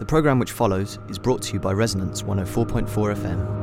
The programme which follows is brought to you by Resonance 104.4 FM.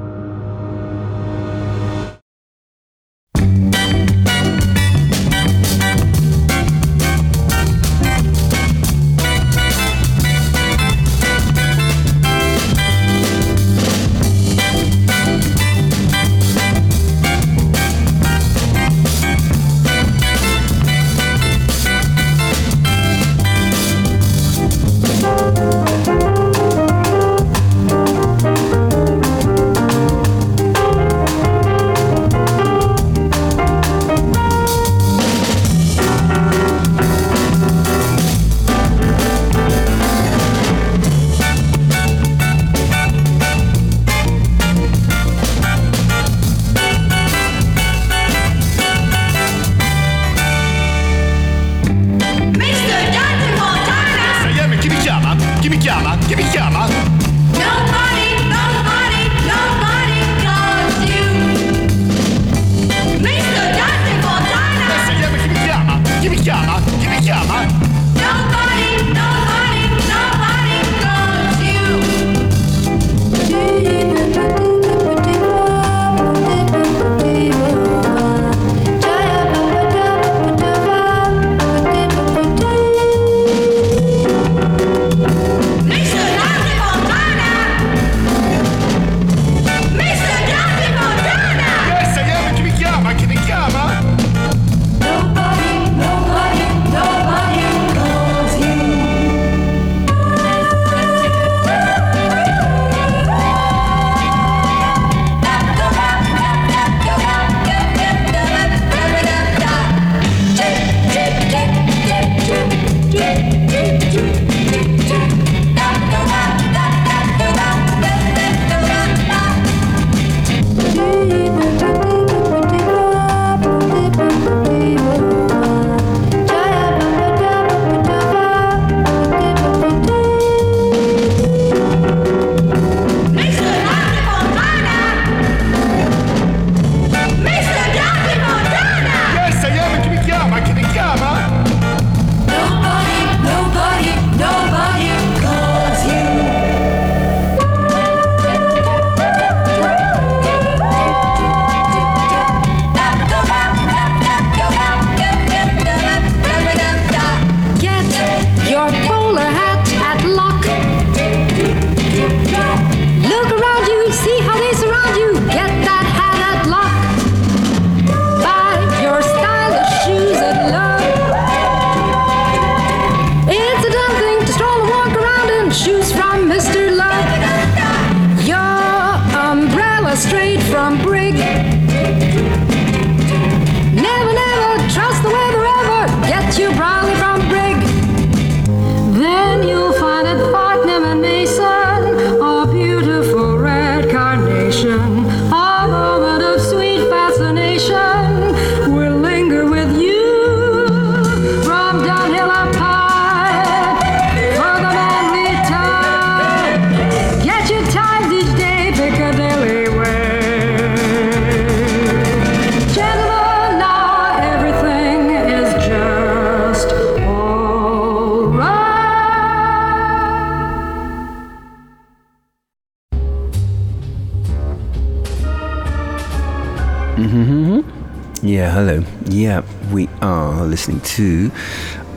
Listening to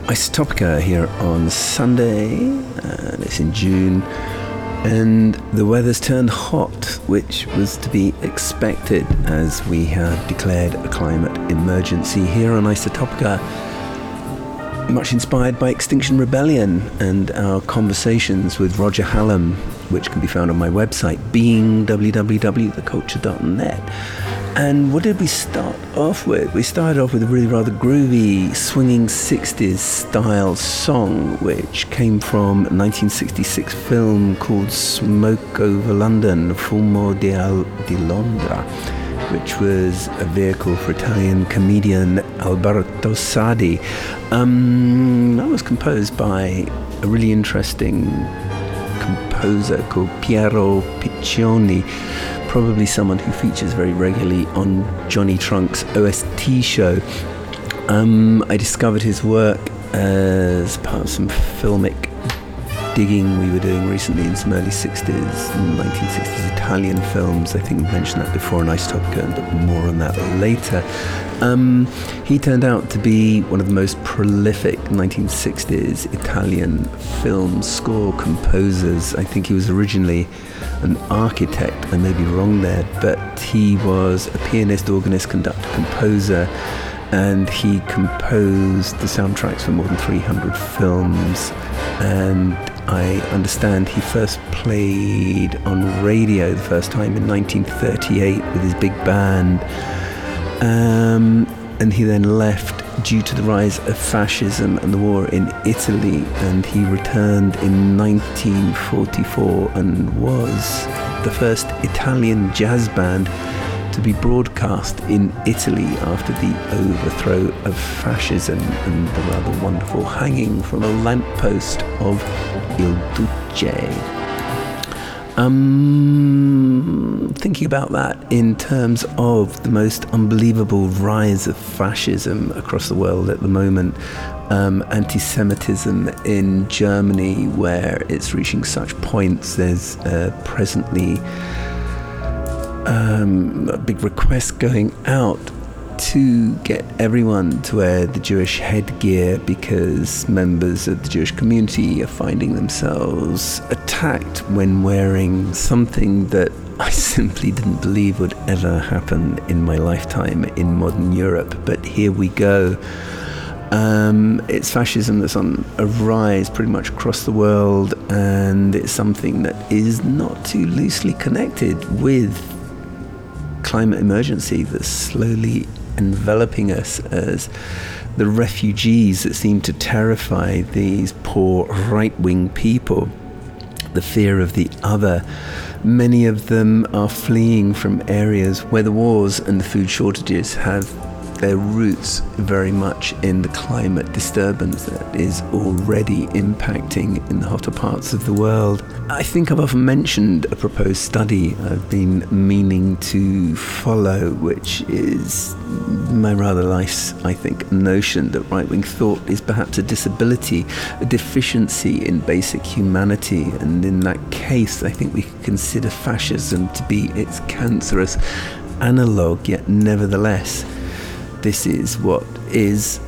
Isotopica here on Sunday, and it's in June. And the weather's turned hot, which was to be expected as we have declared a climate emergency here on Isotopica. Much inspired by Extinction Rebellion and our conversations with Roger Hallam, which can be found on my website, being www.theculture.net. And what did we start off with? We started off with a really rather groovy, swinging 60s style song, which came from a 1966 film called Smoke Over London, Fumo di, Al- di Londra, which was a vehicle for Italian comedian Alberto Sordi. Um, that was composed by a really interesting composer called Piero Piccioni probably someone who features very regularly on Jonny Trunk's OST show. Um, I discovered his work as part of some filmic digging we were doing recently in some early 60s, 1960s Italian films. I think we mentioned that before in Isotopica, but more on that later. Um, he turned out to be one of the most prolific 1960s Italian film score composers. I think he was originally an architect. I may be wrong there, but he was a pianist, organist, conductor, composer and he composed the soundtracks for more than 300 films. And I understand he first played on radio the first time in 1938 with his big band. Um, and he then left due to the rise of fascism and the war in Italy. And he returned in 1944 and was the first Italian jazz band to be broadcast in Italy after the overthrow of fascism and the rather wonderful hanging from a lamppost of Il Duce. Um, thinking about that in terms of the most unbelievable rise of fascism across the world at the moment, um, anti Semitism in Germany, where it's reaching such points, there's uh, presently um, a big request going out to get everyone to wear the Jewish headgear because members of the Jewish community are finding themselves attacked when wearing something that I simply didn't believe would ever happen in my lifetime in modern Europe. But here we go. Um, it's fascism that's on a rise pretty much across the world, and it's something that is not too loosely connected with climate emergency that's slowly enveloping us as the refugees that seem to terrify these poor right wing people. The fear of the other. Many of them are fleeing from areas where the wars and the food shortages have their roots very much in the climate disturbance that is already impacting in the hotter parts of the world. I think I've often mentioned a proposed study I've been meaning to follow, which is my rather nice, I think, notion that right wing thought is perhaps a disability, a deficiency in basic humanity. And in that case, I think we could consider fascism to be its cancerous analogue, yet nevertheless this is what is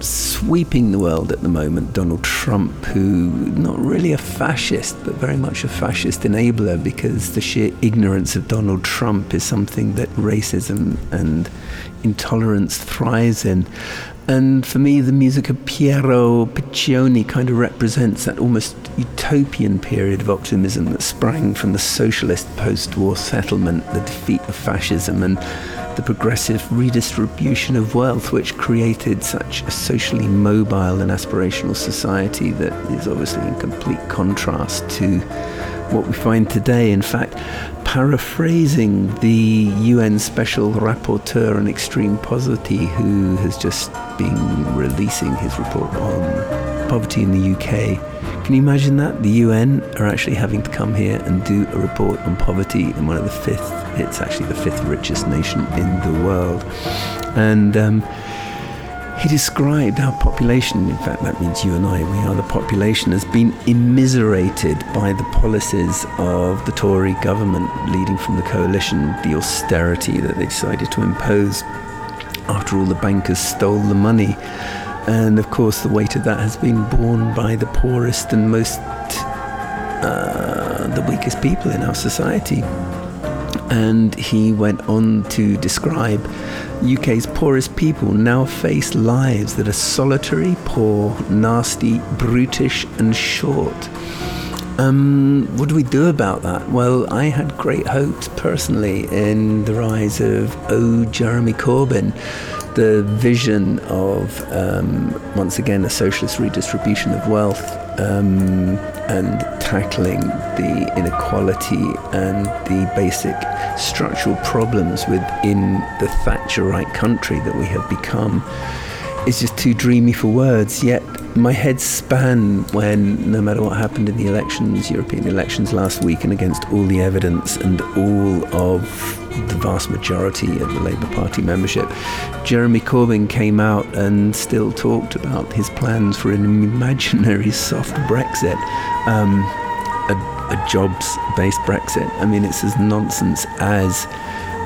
sweeping the world at the moment. Donald Trump, who not really a fascist, but very much a fascist enabler, because the sheer ignorance of Donald Trump is something that racism and intolerance thrives in. And for me, the music of Piero Piccioni kind of represents that almost utopian period of optimism that sprang from the socialist post war settlement, the defeat of fascism, and the progressive redistribution of wealth, which created such a socially mobile and aspirational society that is obviously in complete contrast to what we find today. In fact, paraphrasing the UN Special Rapporteur on Extreme Poverty, who has just been releasing his report on poverty in the UK. Can you imagine that? The UN are actually having to come here and do a report on poverty in one of the fifth, it's actually the fifth richest nation in the world. And um, he described our population, in fact, that means you and I, we are the population, has been immiserated by the policies of the Tory government leading from the coalition, the austerity that they decided to impose. After all, the bankers stole the money. And of course, the weight of that has been borne by the poorest and most, uh, the weakest people in our society. And he went on to describe UK's poorest people now face lives that are solitary, poor, nasty, brutish, and short. Um, what do we do about that? Well, I had great hopes personally in the rise of Oh Jeremy Corbyn, the vision of um, once again a socialist redistribution of wealth um, and tackling the inequality and the basic structural problems within the Thatcherite country that we have become. Is just too dreamy for words. Yet my head span when, no matter what happened in the elections, European elections last week, and against all the evidence and all of the vast majority of the Labour Party membership, Jeremy Corbyn came out and still talked about his plans for an imaginary soft Brexit. Um, a, a jobs based Brexit. I mean, it's as nonsense as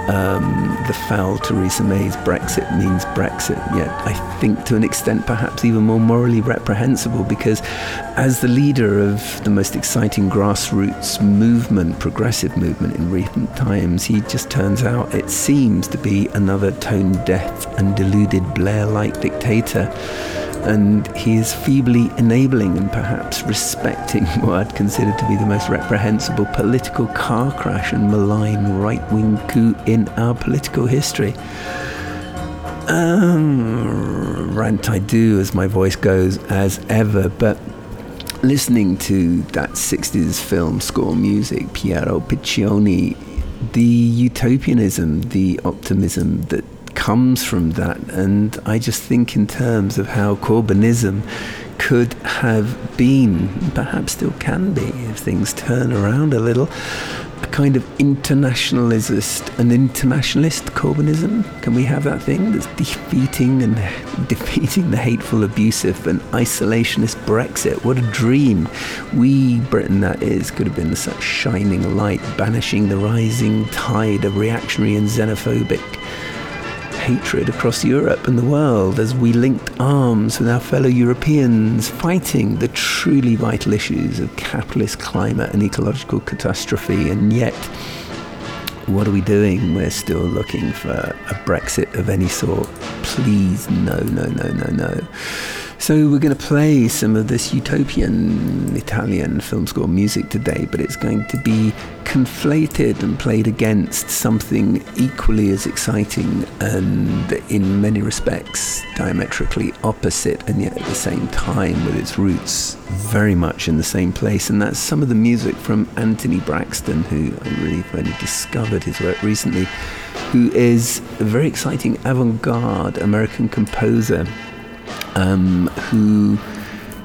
um, the foul Theresa May's Brexit means Brexit, yet I think to an extent perhaps even more morally reprehensible because as the leader of the most exciting grassroots movement, progressive movement in recent times, he just turns out, it seems to be another tone deaf and deluded Blair like dictator and he is feebly enabling and perhaps respecting what I'd consider to be the most reprehensible political car crash and malign right wing coup in our political history. Um, rant I do as my voice goes as ever, but listening to that 60s film score music, Piero Piccioni, the utopianism, the optimism that comes from that. And I just think in terms of how Corbynism could have been, perhaps still can be, if things turn around a little, a kind of internationalist, an internationalist Corbynism. Can we have that thing that's defeating and defeating the hateful, abusive, and isolationist Brexit? What a dream! We, Britain, that is, could have been such shining light, banishing the rising tide of reactionary and xenophobic hatred across Europe and the world as we linked arms with our fellow Europeans fighting the truly vital issues of capitalist climate and ecological catastrophe. And yet, what are we doing? We're still looking for a Brexit of any sort. Please, no, no, no, no, no. So we're going to play some of this utopian Italian film score music today, but it's going to be conflated and played against something equally as exciting and in many respects diametrically opposite and yet at the same time with its roots very much in the same place. And that's some of the music from Anthony Braxton, who I really only discovered his work recently, who is a very exciting avant-garde American composer um, who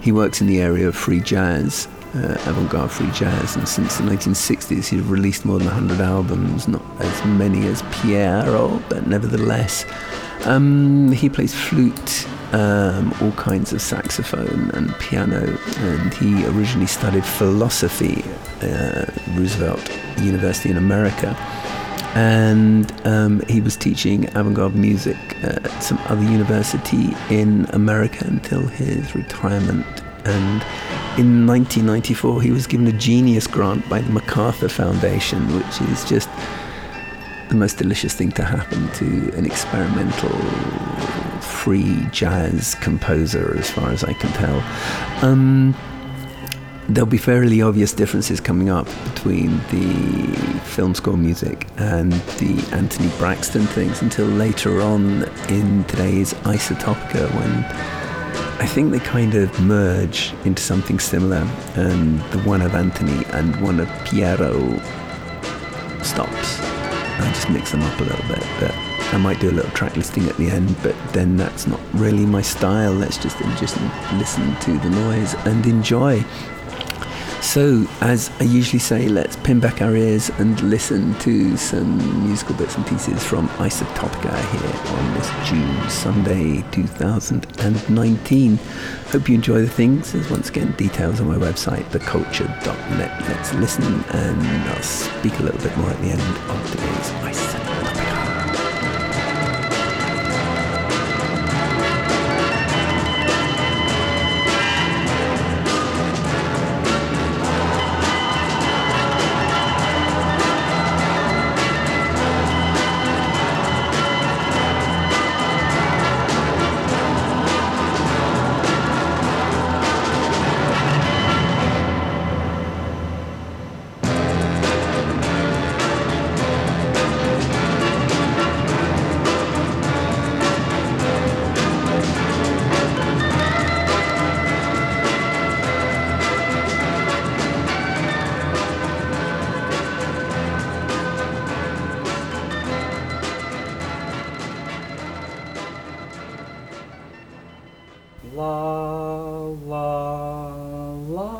he works in the area of free jazz, uh, avant-garde free jazz, and since the 1960s he's released more than 100 albums, not as many as Piero, but nevertheless. Um, he plays flute, um, all kinds of saxophone and piano, and he originally studied philosophy at uh, Roosevelt University in America and um, he was teaching avant-garde music at some other university in America until his retirement. And in 1994, he was given a Genius Grant by the MacArthur Foundation, which is just the most delicious thing to happen to an experimental free jazz composer, as far as I can tell. Um, there'll be fairly obvious differences coming up between the film score music and the Anthony Braxton things until later on in today's Isotopica when I think they kind of merge into something similar and the one of Anthony and one of Piero stops. I just mix them up a little bit, but I might do a little track listing at the end, but then that's not really my style. Let's just just listen to the noise and enjoy. So, as I usually say, let's pin back our ears and listen to some musical bits and pieces from Isotopica here on this June Sunday 2019. Hope you enjoy the things. There's once again details on my website, theculture.net. Let's listen and I'll speak a little bit more at the end of today's Isotopica. la la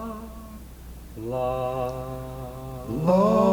la la.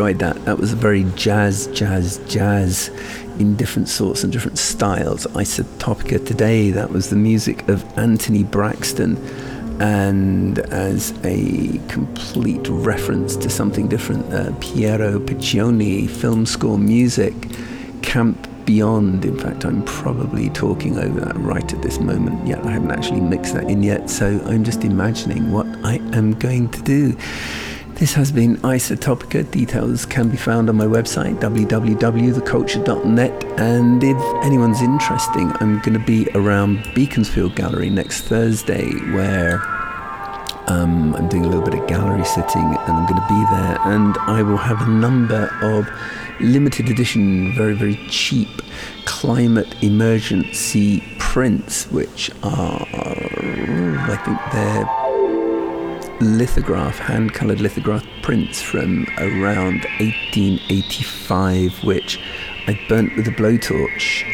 Enjoyed that. That was a very jazz, jazz, jazz in different sorts and different styles. Isotopica today, that was the music of Anthony Braxton. And as a complete reference to something different, uh, Piero Piccioni, film score music, Camp Beyond. In fact, I'm probably talking over that right at this moment. Yet I haven't actually mixed that in yet, so I'm just imagining what I am going to do. This has been Isotopica. Details can be found on my website, www.theculture.net. And if anyone's interesting, I'm going to be around Beaconsfield Gallery next Thursday, where um, I'm doing a little bit of gallery sitting, and I'm going to be there. And I will have a number of limited edition, very, very cheap climate emergency prints, which are, I think they're lithograph, hand coloured lithograph prints from around 1885, which I burnt with a blowtorch.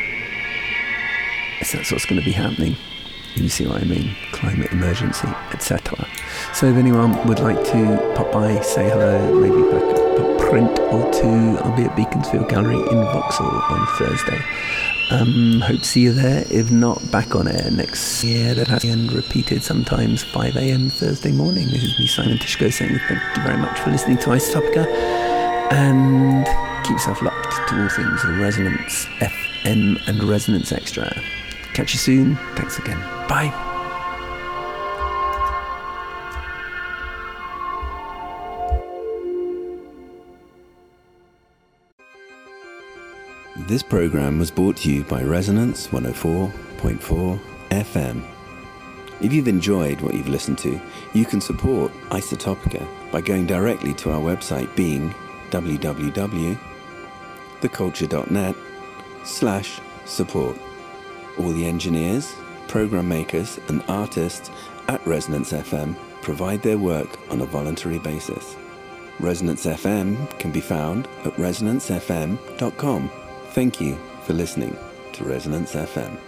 So that's what's going to be happening. You see what I mean? Climate emergency, etc. So if anyone would like to pop by, say hello, maybe back a print or two, I'll be at Beaconsfield Gallery in Vauxhall on Thursday. Um, hope to see you there. If not, back on air next year. That has been repeated sometimes 5 a.m. Thursday morning. This is me, Simon Tyszko, saying thank you very much for listening to Isotopica and keep yourself locked to all things Resonance FM and Resonance Extra. Catch you soon. Thanks again. Bye. This program was brought to you by Resonance 104.4 FM. If you've enjoyed what you've listened to, you can support Isotopica by going directly to our website being www.theculture.net slash support. All the engineers, program makers, and artists at Resonance FM provide their work on a voluntary basis. Resonance FM can be found at resonancefm.com. Thank you for listening to Resonance FM.